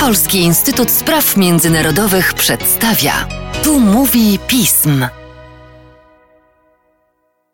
Polski Instytut Spraw Międzynarodowych przedstawia. Tu mówi pism.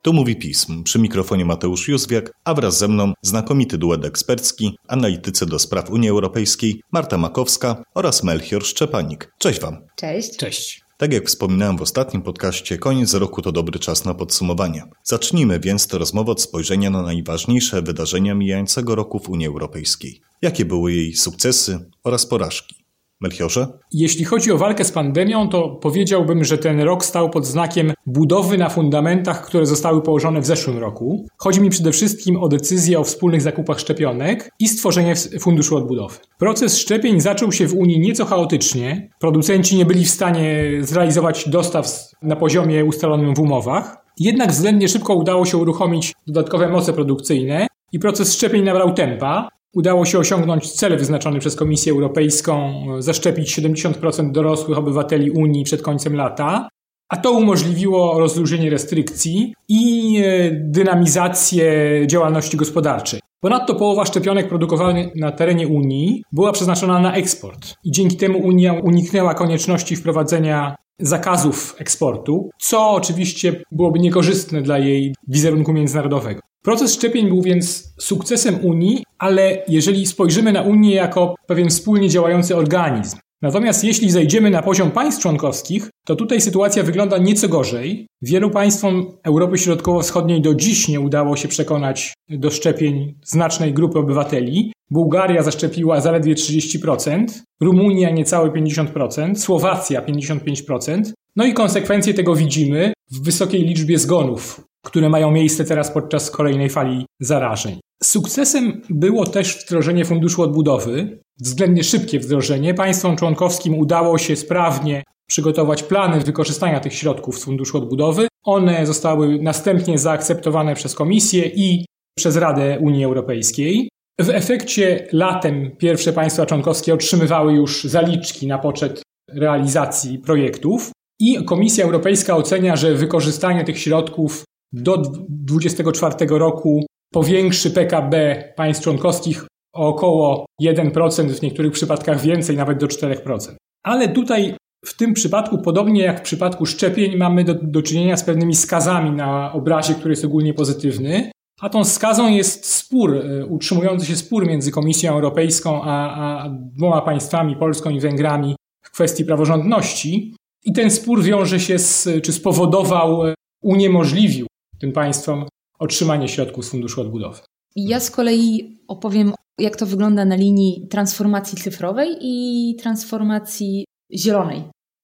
Tu mówi pism. Przy mikrofonie Mateusz Józwiak, a wraz ze mną znakomity duet ekspercki, analitycy do spraw Unii Europejskiej Marta Makowska oraz Melchior Szczepanik. Cześć Wam. Cześć. Cześć. Tak jak wspominałem w ostatnim podcaście, koniec roku to dobry czas na podsumowanie. Zacznijmy więc tę rozmowę od spojrzenia na najważniejsze wydarzenia mijającego roku w Unii Europejskiej. Jakie były jej sukcesy oraz porażki? Melchiorze? Jeśli chodzi o walkę z pandemią, to powiedziałbym, że ten rok stał pod znakiem budowy na fundamentach, które zostały położone w zeszłym roku. Chodzi mi przede wszystkim o decyzję o wspólnych zakupach szczepionek i stworzenie funduszu odbudowy. Proces szczepień zaczął się w Unii nieco chaotycznie. Producenci nie byli w stanie zrealizować dostaw na poziomie ustalonym w umowach. Jednak względnie szybko udało się uruchomić dodatkowe moce produkcyjne i proces szczepień nabrał tempa. Udało się osiągnąć cel wyznaczony przez Komisję Europejską, zaszczepić 70% dorosłych obywateli Unii przed końcem lata, a to umożliwiło rozluźnienie restrykcji i e, dynamizację działalności gospodarczej. Ponadto połowa szczepionek produkowanych na terenie Unii była przeznaczona na eksport i dzięki temu Unia uniknęła konieczności wprowadzenia zakazów eksportu, co oczywiście byłoby niekorzystne dla jej wizerunku międzynarodowego. Proces szczepień był więc sukcesem Unii, ale jeżeli spojrzymy na Unię jako pewien wspólnie działający organizm, Natomiast jeśli zejdziemy na poziom państw członkowskich, to tutaj sytuacja wygląda nieco gorzej. Wielu państwom Europy Środkowo-Wschodniej do dziś nie udało się przekonać do szczepień znacznej grupy obywateli. Bułgaria zaszczepiła zaledwie 30%, Rumunia niecałe 50%, Słowacja 55%. No i konsekwencje tego widzimy w wysokiej liczbie zgonów, które mają miejsce teraz podczas kolejnej fali zarażeń. Sukcesem było też wdrożenie Funduszu Odbudowy, względnie szybkie wdrożenie. Państwom członkowskim udało się sprawnie przygotować plany wykorzystania tych środków z Funduszu Odbudowy. One zostały następnie zaakceptowane przez Komisję i przez Radę Unii Europejskiej. W efekcie latem pierwsze państwa członkowskie otrzymywały już zaliczki na poczet realizacji projektów i Komisja Europejska ocenia, że wykorzystanie tych środków do 2024 roku powiększy PKB państw członkowskich o około 1%, w niektórych przypadkach więcej, nawet do 4%. Ale tutaj w tym przypadku, podobnie jak w przypadku szczepień, mamy do, do czynienia z pewnymi skazami na obrazie, który jest ogólnie pozytywny. A tą skazą jest spór, e, utrzymujący się spór między Komisją Europejską a, a dwoma państwami, Polską i Węgrami, w kwestii praworządności. I ten spór wiąże się z, czy spowodował, e, uniemożliwił tym państwom otrzymanie środków z Funduszu Odbudowy. Ja z kolei opowiem, jak to wygląda na linii transformacji cyfrowej i transformacji zielonej,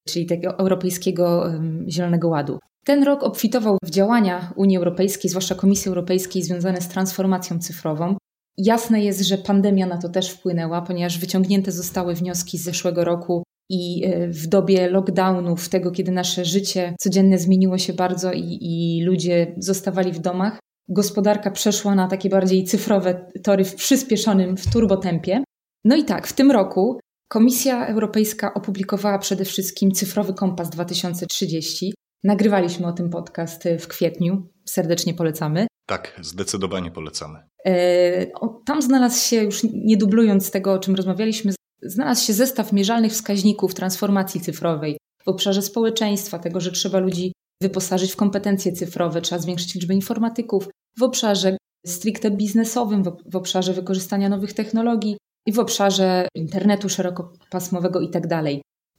czyli tego Europejskiego Zielonego Ładu. Ten rok obfitował w działania Unii Europejskiej, zwłaszcza Komisji Europejskiej, związane z transformacją cyfrową. Jasne jest, że pandemia na to też wpłynęła, ponieważ wyciągnięte zostały wnioski z zeszłego roku i e, w dobie lockdownów, tego kiedy nasze życie codzienne zmieniło się bardzo i, i ludzie zostawali w domach, gospodarka przeszła na takie bardziej cyfrowe tory w przyspieszonym, w turbotempie. No i tak, w tym roku Komisja Europejska opublikowała przede wszystkim Cyfrowy Kompas 2030. Nagrywaliśmy o tym podcast w kwietniu. Serdecznie polecamy. Tak, zdecydowanie polecamy. E, tam znalazł się, już nie dublując tego, o czym rozmawialiśmy, znalazł się zestaw mierzalnych wskaźników transformacji cyfrowej w obszarze społeczeństwa, tego, że trzeba ludzi wyposażyć w kompetencje cyfrowe, trzeba zwiększyć liczbę informatyków, w obszarze stricte biznesowym, w obszarze wykorzystania nowych technologii i w obszarze internetu szerokopasmowego itd. Tak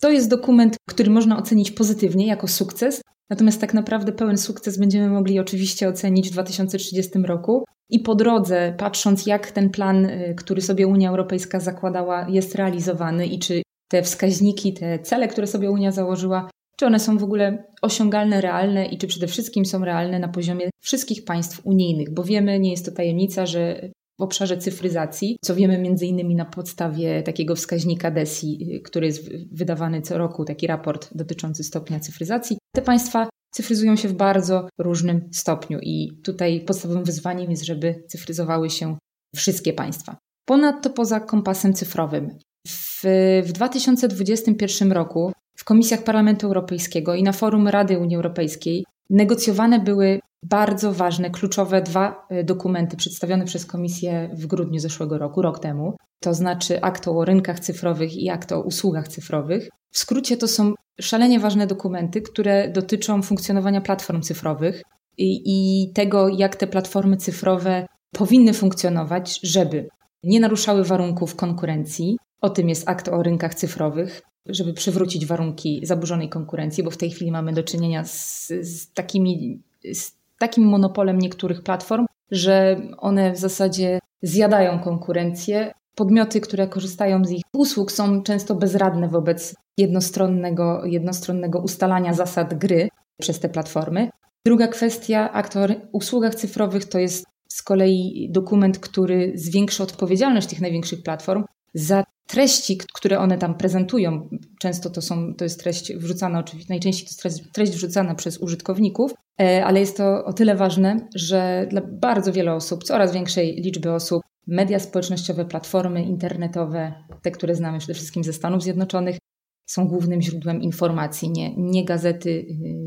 to jest dokument, który można ocenić pozytywnie jako sukces, natomiast tak naprawdę pełen sukces będziemy mogli oczywiście ocenić w 2030 roku. I po drodze, patrząc jak ten plan, y, który sobie Unia Europejska zakładała, jest realizowany i czy te wskaźniki, te cele, które sobie Unia założyła, czy one są w ogóle osiągalne, realne i czy przede wszystkim są realne na poziomie wszystkich państw unijnych, bo wiemy, nie jest to tajemnica, że w obszarze cyfryzacji, co wiemy między innymi na podstawie takiego wskaźnika DESI, który jest wydawany co roku, taki raport dotyczący stopnia cyfryzacji, te państwa cyfryzują się w bardzo różnym stopniu i tutaj podstawowym wyzwaniem jest, żeby cyfryzowały się wszystkie państwa. Ponadto poza kompasem cyfrowym. W, w 2021 roku w komisjach Parlamentu Europejskiego i na forum Rady Unii Europejskiej negocjowane były bardzo ważne, kluczowe dwa e, dokumenty przedstawione przez Komisję w grudniu zeszłego roku, rok temu. To znaczy akt o rynkach cyfrowych i akt o usługach cyfrowych. W skrócie to są szalenie ważne dokumenty, które dotyczą funkcjonowania platform cyfrowych i, i tego, jak te platformy cyfrowe powinny funkcjonować, żeby nie naruszały warunków konkurencji. O tym jest akt o rynkach cyfrowych, żeby przywrócić warunki zaburzonej konkurencji, bo w tej chwili mamy do czynienia z, z takimi, z takim monopolem niektórych platform, że one w zasadzie zjadają konkurencję. Podmioty, które korzystają z ich usług, są często bezradne wobec jednostronnego, jednostronnego ustalania zasad gry przez te platformy. Druga kwestia, akt o usługach cyfrowych to jest z kolei dokument, który zwiększa odpowiedzialność tych największych platform za treści, które one tam prezentują. Często to, są, to jest treść wrzucana, oczywiście najczęściej to jest treść, treść wrzucana przez użytkowników, e, ale jest to o tyle ważne, że dla bardzo wielu osób, coraz większej liczby osób, media społecznościowe, platformy internetowe, te, które znamy przede wszystkim ze Stanów Zjednoczonych, są głównym źródłem informacji, nie, nie gazety, y,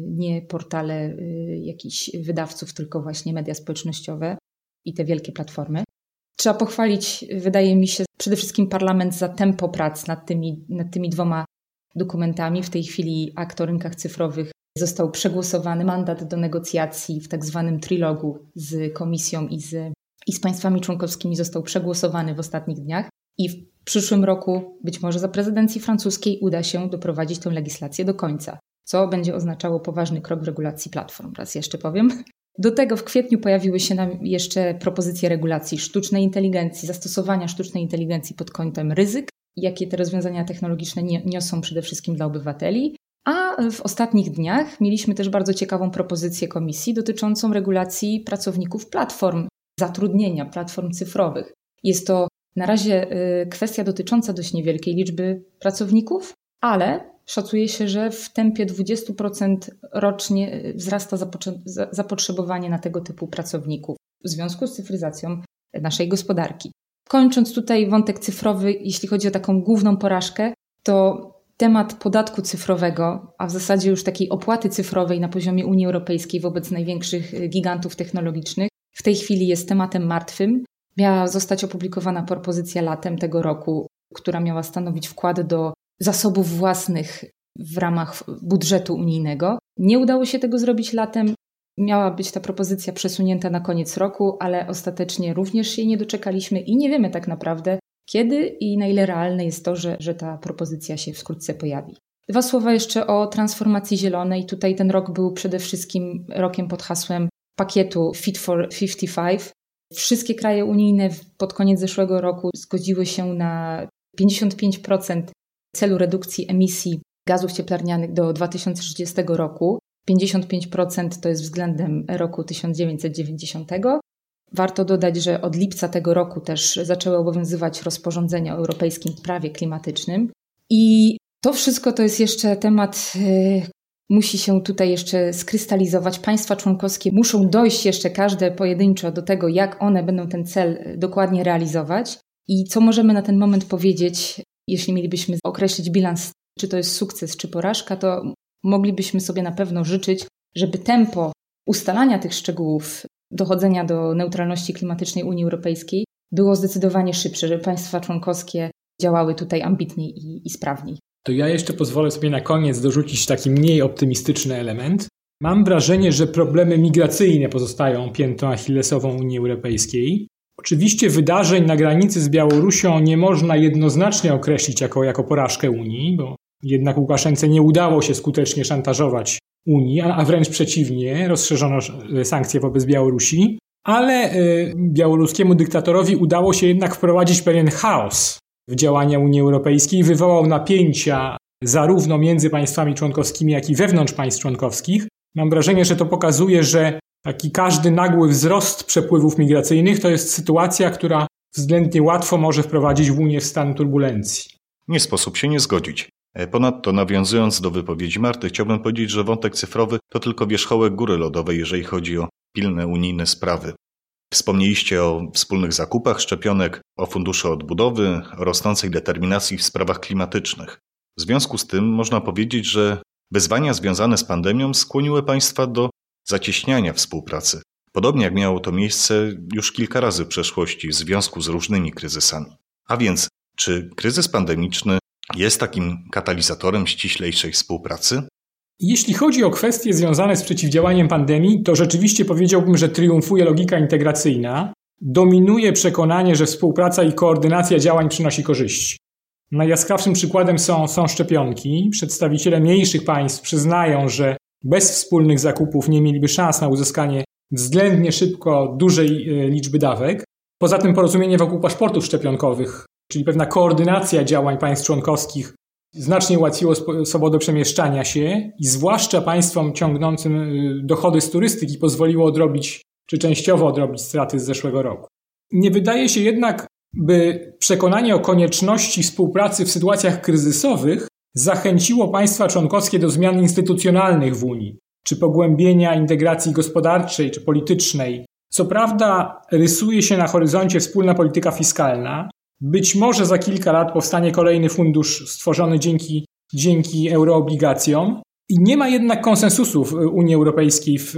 nie portale y, jakichś wydawców, tylko właśnie media społecznościowe i te wielkie platformy. Trzeba pochwalić, wydaje mi się, przede wszystkim parlament za tempo prac nad tymi, nad tymi dwoma dokumentami. W tej chwili akt o rynkach cyfrowych został przegłosowany, mandat do negocjacji w tak zwanym trilogu z komisją i z, i z państwami członkowskimi został przegłosowany w ostatnich dniach. I w przyszłym roku, być może za prezydencji francuskiej, uda się doprowadzić tę legislację do końca, co będzie oznaczało poważny krok w regulacji platform. Raz jeszcze powiem. Do tego w kwietniu pojawiły się nam jeszcze propozycje regulacji sztucznej inteligencji, zastosowania sztucznej inteligencji pod kątem ryzyk, jakie te rozwiązania technologiczne niosą przede wszystkim dla obywateli. A w ostatnich dniach mieliśmy też bardzo ciekawą propozycję komisji dotyczącą regulacji pracowników platform zatrudnienia, platform cyfrowych. Jest to na razie y, kwestia dotycząca dość niewielkiej liczby pracowników, ale Szacuje się, że w tempie 20% rocznie y, wzrasta zapotrzebowanie na tego typu pracowników w związku z cyfryzacją naszej gospodarki. Kończąc tutaj wątek cyfrowy, jeśli chodzi o taką główną porażkę, to temat podatku cyfrowego, a w zasadzie już takiej opłaty cyfrowej na poziomie Unii Europejskiej wobec największych y, gigantów technologicznych, w tej chwili jest tematem martwym. Miała zostać opublikowana propozycja latem tego roku, która miała stanowić wkład do zasobów własnych w ramach budżetu unijnego. Nie udało się tego zrobić latem. Miała być ta propozycja przesunięta na koniec roku, ale ostatecznie również się nie doczekaliśmy i nie wiemy tak naprawdę, kiedy i na ile realne jest to, że, że ta propozycja się wkrótce pojawi. Dwa słowa jeszcze o transformacji zielonej. Tutaj ten rok był przede wszystkim rokiem pod hasłem pakietu Fit for 55. Wszystkie kraje unijne pod koniec zeszłego roku zgodziły się na 55% celu redukcji emisji gazów cieplarnianych do 2030 roku. 55% to jest względem roku 1990. Warto dodać, że od lipca tego roku też zaczęły obowiązywać rozporządzenia o europejskim prawie klimatycznym. I to wszystko to jest jeszcze temat, yy, musi się tutaj jeszcze skrystalizować. Państwa członkowskie muszą dojść jeszcze każde pojedynczo do tego, jak one będą ten cel dokładnie realizować. I co możemy na ten moment powiedzieć jeśli mielibyśmy określić bilans, czy to jest sukces, czy porażka, to moglibyśmy sobie na pewno życzyć, żeby tempo ustalania tych szczegółów, dochodzenia do neutralności klimatycznej Unii Europejskiej było zdecydowanie szybsze, żeby państwa członkowskie działały tutaj ambitniej i, i sprawniej. To ja jeszcze pozwolę sobie na koniec dorzucić taki mniej optymistyczny element. Mam wrażenie, że problemy migracyjne pozostają piętą achillesową Unii Europejskiej. Oczywiście wydarzeń na granicy z Białorusią nie można jednoznacznie określić jako, jako porażkę Unii, bo jednak Łukaszence nie udało się skutecznie szantażować Unii, a, wręcz przeciwnie, rozszerzono sankcje wobec Białorusi. Ale y, białoruskiemu dyktatorowi udało się jednak wprowadzić pewien chaos w działania Unii Europejskiej, wywołał napięcia zarówno między państwami członkowskimi, jak i wewnątrz państw członkowskich. Mam wrażenie, że to pokazuje, że Taki każdy nagły wzrost przepływów migracyjnych to jest sytuacja, która względnie łatwo może wprowadzić w Unię w stan turbulencji. Nie sposób się nie zgodzić. E, ponadto, nawiązując do wypowiedzi Marty, chciałbym powiedzieć, że wątek cyfrowy to tylko wierzchołek góry lodowej, jeżeli chodzi o pilne unijne sprawy. Wspomnieliście o wspólnych zakupach szczepionek, o funduszu odbudowy, o rosnącej determinacji w sprawach klimatycznych. W związku z tym można powiedzieć, że wyzwania związane z pandemią skłoniły państwa do zacieśniania współpracy, podobnie jak miało to miejsce już kilka razy w przeszłości w związku z różnymi kryzysami. A więc, czy kryzys pandemiczny jest takim katalizatorem ściślejszej współpracy? Jeśli chodzi o kwestie związane z przeciwdziałaniem pandemii, to rzeczywiście powiedziałbym, że triumfuje logika integracyjna. Dominuje przekonanie, że współpraca i koordynacja działań przynosi korzyści. Najjaskrawszym przykładem są, są szczepionki. Przedstawiciele mniejszych państw przyznają, że bez wspólnych zakupów nie mieliby szans na uzyskanie względnie szybko dużej e, liczby dawek. Poza tym porozumienie wokół paszportów szczepionkowych, czyli pewna koordynacja działań państw członkowskich, znacznie ułatwiło swobodę przemieszczania się i zwłaszcza państwom ciągnącym e, dochody z turystyki pozwoliło odrobić, czy częściowo odrobić straty z zeszłego roku. Nie wydaje się jednak, by przekonanie o konieczności współpracy w sytuacjach kryzysowych zachęciło państwa członkowskie do zmian instytucjonalnych w Unii, czy pogłębienia integracji gospodarczej czy politycznej. Co prawda, rysuje się na horyzoncie wspólna polityka fiskalna. Być może za kilka lat powstanie kolejny fundusz stworzony dzięki, dzięki euroobligacjom. I nie ma jednak konsensusu w Unii Europejskiej w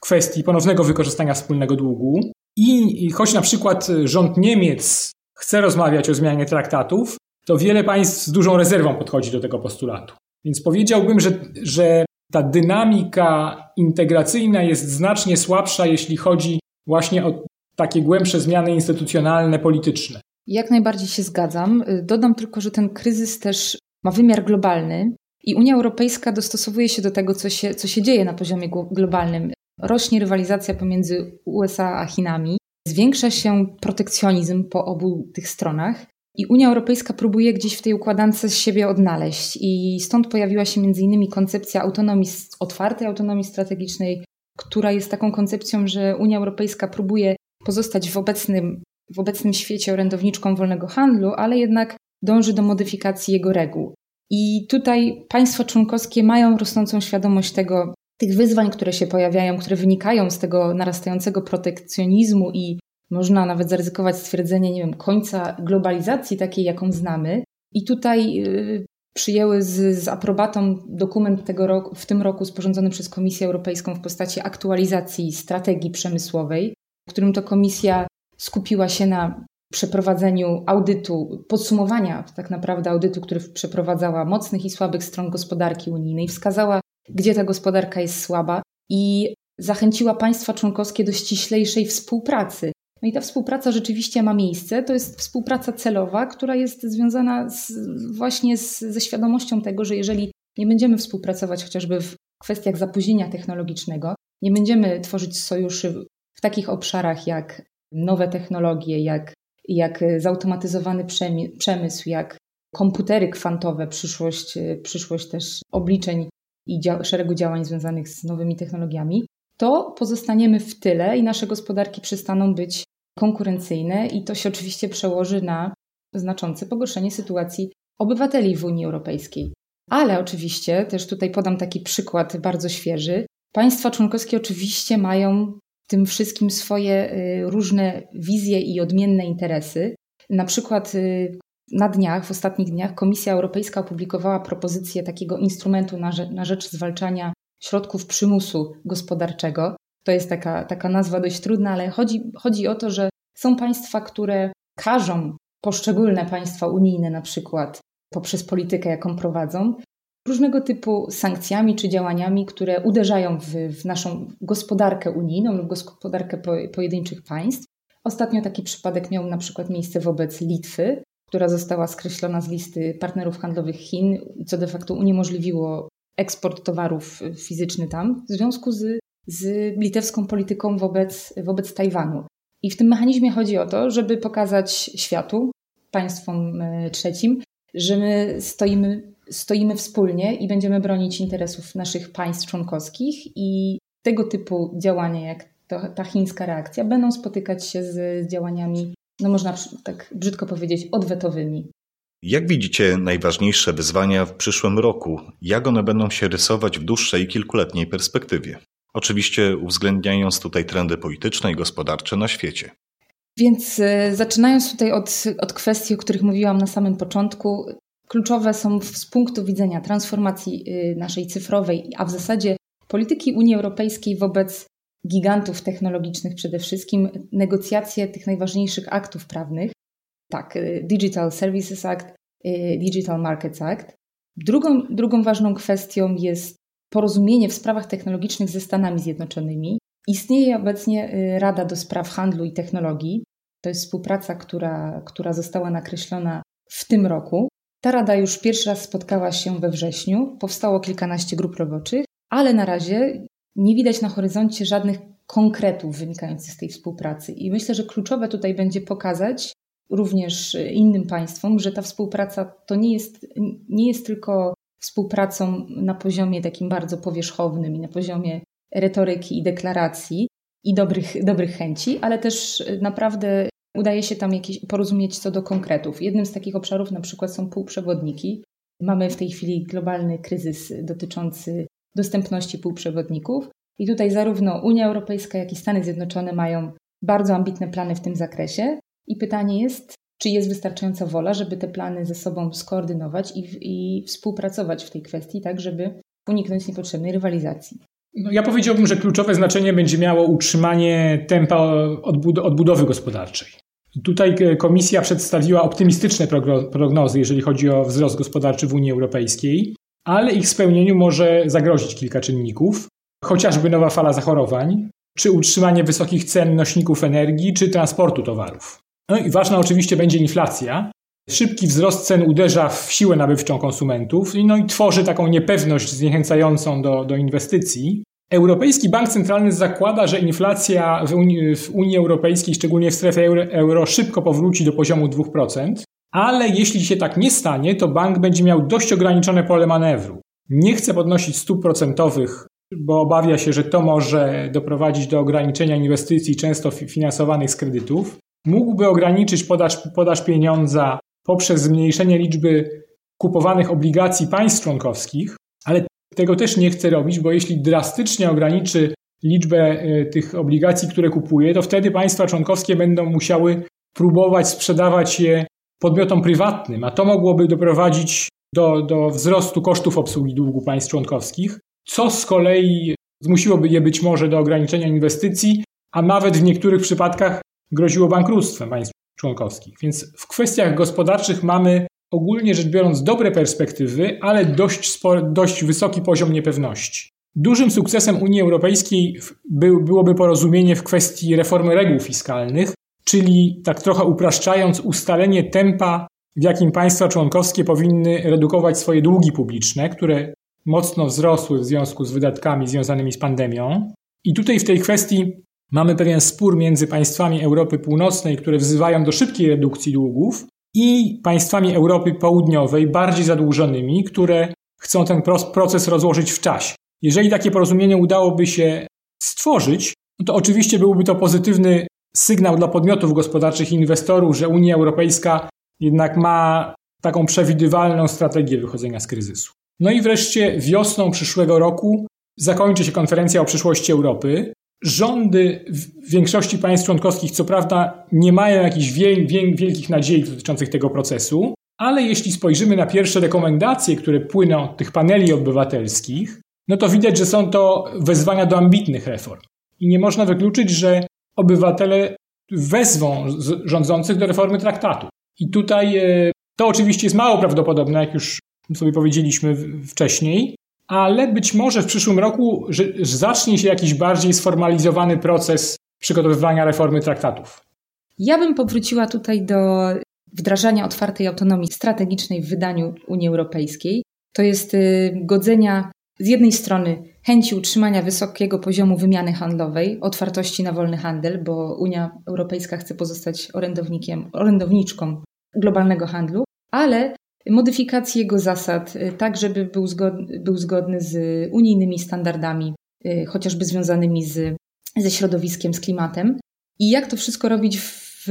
kwestii ponownego wykorzystania wspólnego długu. I choć na przykład rząd Niemiec chce rozmawiać o zmianie traktatów, to wiele państw z dużą rezerwą podchodzi do tego postulatu. Więc powiedziałbym, że, że ta dynamika integracyjna jest znacznie słabsza, jeśli chodzi właśnie o takie głębsze zmiany instytucjonalne, polityczne. Jak najbardziej się zgadzam. Dodam tylko, że ten kryzys też ma wymiar globalny i Unia Europejska dostosowuje się do tego, co się, co się dzieje na poziomie globalnym. Rośnie rywalizacja pomiędzy USA a Chinami, zwiększa się protekcjonizm po obu tych stronach. I Unia Europejska próbuje gdzieś w tej układance z siebie odnaleźć. I stąd pojawiła się innymi koncepcja autonomii, otwartej autonomii strategicznej, która jest taką koncepcją, że Unia Europejska próbuje pozostać w obecnym, w obecnym świecie orędowniczką wolnego handlu, ale jednak dąży do modyfikacji jego reguł. I tutaj państwa członkowskie mają rosnącą świadomość tego, tych wyzwań, które się pojawiają, które wynikają z tego narastającego protekcjonizmu i można nawet zaryzykować stwierdzenie, nie wiem, końca globalizacji takiej, jaką znamy. I tutaj y, przyjęły z, z aprobatą dokument tego roku, w tym roku sporządzony przez Komisję Europejską w postaci aktualizacji strategii przemysłowej, w którym to komisja skupiła się na przeprowadzeniu audytu, podsumowania tak naprawdę audytu, który przeprowadzała mocnych i słabych stron gospodarki unijnej, wskazała, gdzie ta gospodarka jest słaba i zachęciła państwa członkowskie do ściślejszej współpracy no i ta współpraca rzeczywiście ma miejsce. To jest współpraca celowa, która jest związana z, właśnie z, ze świadomością tego, że jeżeli nie będziemy współpracować chociażby w kwestiach zapóźnienia technologicznego, nie będziemy tworzyć sojuszy w takich obszarach jak nowe technologie, jak, jak zautomatyzowany przemysł, jak komputery kwantowe, przyszłość, przyszłość też obliczeń i dzia szeregu działań związanych z nowymi technologiami, to pozostaniemy w tyle i nasze gospodarki przestaną być konkurencyjne i to się oczywiście przełoży na znaczące pogorszenie sytuacji obywateli w Unii Europejskiej. Ale oczywiście, też tutaj podam taki przykład bardzo świeży. Państwa członkowskie oczywiście mają w tym wszystkim swoje y, różne wizje i odmienne interesy. Na przykład y, na dniach, w ostatnich dniach, Komisja Europejska opublikowała propozycję takiego instrumentu na, rzecz, na rzecz zwalczania środków przymusu gospodarczego. To jest taka, taka nazwa dość trudna, ale chodzi, chodzi o to, że są państwa, które każą poszczególne państwa unijne, na przykład poprzez politykę, jaką prowadzą, różnego typu sankcjami czy działaniami, które uderzają w, w naszą gospodarkę unijną lub gospodarkę po, pojedynczych państw. Ostatnio taki przypadek miał na przykład miejsce wobec Litwy, która została skreślona z listy partnerów handlowych Chin, co de facto uniemożliwiło eksport towarów fizyczny tam w związku z, z litewską polityką wobec, wobec Tajwanu. I w tym mechanizmie chodzi o to, żeby pokazać światu, państwom e, trzecim, że my stoimy, stoimy wspólnie i będziemy bronić interesów naszych państw członkowskich i tego typu działania, jak to, ta chińska reakcja, będą spotykać się z działaniami, no można tak brzydko powiedzieć, odwetowymi. Jak widzicie najważniejsze wyzwania w przyszłym roku? Jak one będą się rysować w dłuższej kilkuletniej perspektywie? Oczywiście uwzględniając tutaj trendy polityczne i gospodarcze na świecie. Więc e, zaczynając tutaj od, od kwestii, o których mówiłam na samym początku, kluczowe są z punktu widzenia transformacji y, naszej cyfrowej, a w zasadzie polityki Unii Europejskiej wobec gigantów technologicznych przede wszystkim, negocjacje tych najważniejszych aktów prawnych, tak, y, Digital Services Act, y, Digital Markets Act. Drugą, drugą ważną kwestią jest porozumienie w sprawach technologicznych ze Stanami Zjednoczonymi. Istnieje obecnie y, Rada do Spraw Handlu i Technologii. To jest współpraca, która, która została nakreślona w tym roku. Ta rada już pierwszy raz spotkała się we wrześniu. Powstało kilkanaście grup roboczych, ale na razie nie widać na horyzoncie żadnych konkretów wynikających z tej współpracy. I myślę, że kluczowe tutaj będzie pokazać również innym państwom, że ta współpraca to nie jest, nie jest tylko współpracą na poziomie takim bardzo powierzchownym i na poziomie retoryki i deklaracji i dobrych, dobrych chęci, ale też naprawdę udaje się tam jakieś porozumieć co do konkretów. Jednym z takich obszarów na przykład są półprzewodniki. Mamy w tej chwili globalny kryzys dotyczący dostępności półprzewodników i tutaj zarówno Unia Europejska, jak i Stany Zjednoczone mają bardzo ambitne plany w tym zakresie. I pytanie jest, czy jest wystarczająca wola, żeby te plany ze sobą skoordynować i, i współpracować w tej kwestii, tak żeby uniknąć niepotrzebnej rywalizacji. No ja powiedziałbym, że kluczowe znaczenie będzie miało utrzymanie tempa odbudowy gospodarczej. Tutaj komisja przedstawiła optymistyczne prognozy, jeżeli chodzi o wzrost gospodarczy w Unii Europejskiej, ale ich spełnieniu może zagrozić kilka czynników, chociażby nowa fala zachorowań, czy utrzymanie wysokich cen nośników energii, czy transportu towarów. No i ważna oczywiście będzie inflacja. Szybki wzrost cen uderza w siłę nabywczą konsumentów no i tworzy taką niepewność zniechęcającą do, do inwestycji. Europejski Bank Centralny zakłada, że inflacja w Unii, w Unii Europejskiej, szczególnie w strefie euro, euro, szybko powróci do poziomu 2%, ale jeśli się tak nie stanie, to bank będzie miał dość ograniczone pole manewru. Nie chce podnosić stóp procentowych, bo obawia się, że to może doprowadzić do ograniczenia inwestycji często finansowanych z kredytów mógłby ograniczyć podaż, podaż pieniądza poprzez zmniejszenie liczby kupowanych obligacji państw członkowskich, ale tego też nie chce robić, bo jeśli drastycznie ograniczy liczbę e, tych obligacji, które kupuje, to wtedy państwa członkowskie będą musiały próbować sprzedawać je podmiotom prywatnym, a to mogłoby doprowadzić do, do wzrostu kosztów obsługi długu państw członkowskich, co z kolei zmusiłoby je być może do ograniczenia inwestycji, a nawet w niektórych przypadkach groziło bankructwem państw członkowskich. Więc w kwestiach gospodarczych mamy ogólnie rzecz biorąc dobre perspektywy, ale dość, dość wysoki poziom niepewności. Dużym sukcesem Unii Europejskiej był, byłoby porozumienie w kwestii reformy reguł fiskalnych, czyli tak trochę upraszczając ustalenie tempa, w jakim państwa członkowskie powinny redukować swoje długi publiczne, które mocno wzrosły w związku z wydatkami związanymi z pandemią. I tutaj w tej kwestii Mamy pewien spór między państwami Europy Północnej, które wzywają do szybkiej redukcji długów, i państwami Europy Południowej, bardziej zadłużonymi, które chcą ten proces rozłożyć w czasie. Jeżeli takie porozumienie udałoby się stworzyć, no to oczywiście byłby to pozytywny sygnał dla podmiotów gospodarczych i inwestorów, że Unia Europejska jednak ma taką przewidywalną strategię wychodzenia z kryzysu. No i wreszcie wiosną przyszłego roku zakończy się konferencja o przyszłości Europy, Rządy w większości państw członkowskich, co prawda, nie mają jakichś wielkich nadziei dotyczących tego procesu, ale jeśli spojrzymy na pierwsze rekomendacje, które płyną od tych paneli obywatelskich, no to widać, że są to wezwania do ambitnych reform. I nie można wykluczyć, że obywatele wezwą rządzących do reformy traktatu. I tutaj e, to oczywiście jest mało prawdopodobne, jak już sobie powiedzieliśmy wcześniej, ale być może w przyszłym roku że, że zacznie się jakiś bardziej sformalizowany proces przygotowywania reformy traktatów. Ja bym powróciła tutaj do wdrażania otwartej autonomii strategicznej w wydaniu Unii Europejskiej. To jest y, godzenia z jednej strony chęci utrzymania wysokiego poziomu wymiany handlowej, otwartości na wolny handel, bo Unia Europejska chce pozostać orędownikiem, orędowniczką globalnego handlu, ale modyfikacji jego zasad, y, tak żeby był zgodny, był zgodny z unijnymi standardami, y, chociażby związanymi z, ze środowiskiem, z klimatem. I jak to wszystko robić w,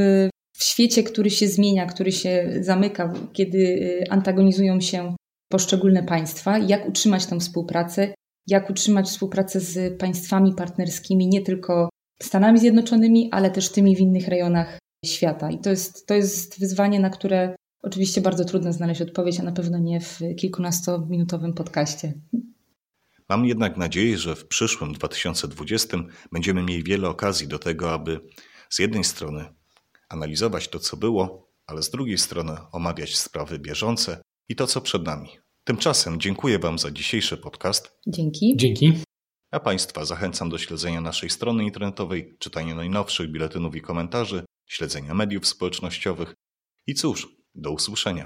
w świecie, który się zmienia, który się zamyka, kiedy y, antagonizują się poszczególne państwa, jak utrzymać tę współpracę, jak utrzymać współpracę z państwami partnerskimi, nie tylko Stanami Zjednoczonymi, ale też tymi w innych rejonach świata. I to jest, to jest wyzwanie, na które Oczywiście bardzo trudno znaleźć odpowiedź, a na pewno nie w kilkunastominutowym podcaście. Mam jednak nadzieję, że w przyszłym 2020 będziemy mieli wiele okazji do tego, aby z jednej strony analizować to, co było, ale z drugiej strony omawiać sprawy bieżące i to, co przed nami. Tymczasem dziękuję Wam za dzisiejszy podcast. Dzięki. Dzięki. A Państwa zachęcam do śledzenia naszej strony internetowej, czytania najnowszych biletynów i komentarzy, śledzenia mediów społecznościowych i cóż, do usłyszenia.